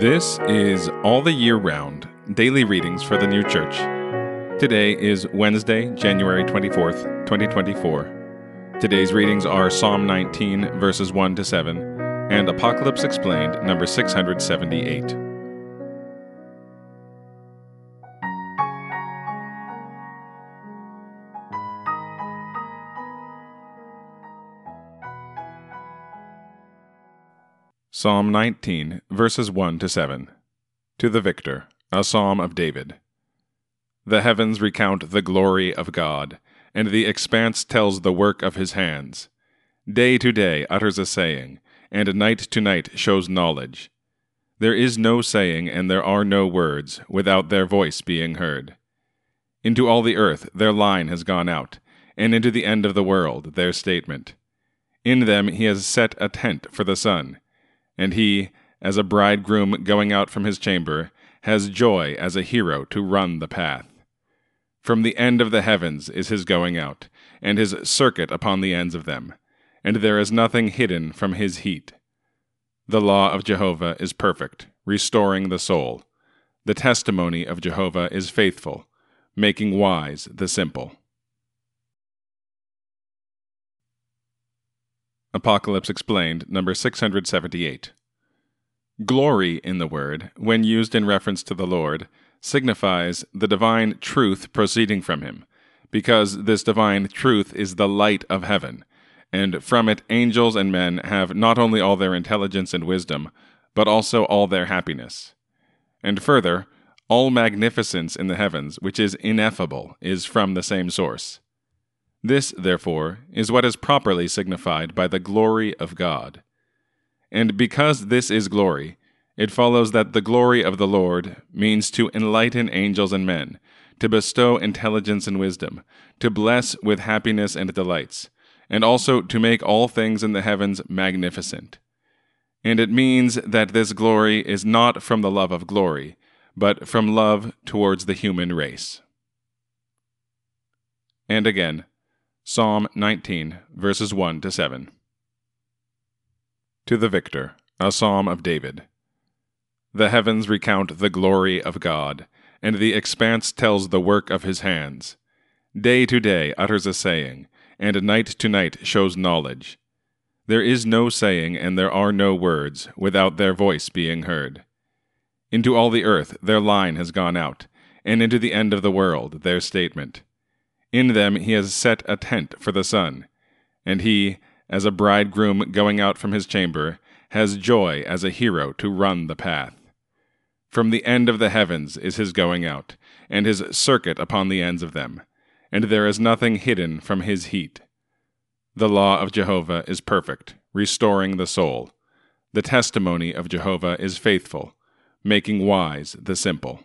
This is All the Year Round Daily Readings for the New Church. Today is Wednesday, January 24th, 2024. Today's readings are Psalm 19, verses 1 to 7, and Apocalypse Explained, number 678. Psalm 19, verses 1 to 7. To the Victor, a Psalm of David. The heavens recount the glory of God, and the expanse tells the work of his hands. Day to day utters a saying, and night to night shows knowledge. There is no saying, and there are no words, without their voice being heard. Into all the earth their line has gone out, and into the end of the world their statement. In them he has set a tent for the sun and he, as a bridegroom going out from his chamber, has joy as a hero to run the path. From the end of the heavens is his going out, and his circuit upon the ends of them, and there is nothing hidden from his heat. The law of Jehovah is perfect, restoring the soul. The testimony of Jehovah is faithful, making wise the simple. Apocalypse Explained, number 678. Glory in the word, when used in reference to the Lord, signifies the divine truth proceeding from him, because this divine truth is the light of heaven, and from it angels and men have not only all their intelligence and wisdom, but also all their happiness. And further, all magnificence in the heavens, which is ineffable, is from the same source. This, therefore, is what is properly signified by the glory of God. And because this is glory, it follows that the glory of the Lord means to enlighten angels and men, to bestow intelligence and wisdom, to bless with happiness and delights, and also to make all things in the heavens magnificent. And it means that this glory is not from the love of glory, but from love towards the human race. And again, Psalm 19, verses 1 to 7. To the Victor, a Psalm of David. The heavens recount the glory of God, and the expanse tells the work of his hands. Day to day utters a saying, and night to night shows knowledge. There is no saying, and there are no words, without their voice being heard. Into all the earth their line has gone out, and into the end of the world their statement. In them he has set a tent for the sun, and he, as a bridegroom going out from his chamber, has joy as a hero to run the path. From the end of the heavens is his going out, and his circuit upon the ends of them, and there is nothing hidden from his heat. The law of Jehovah is perfect, restoring the soul. The testimony of Jehovah is faithful, making wise the simple.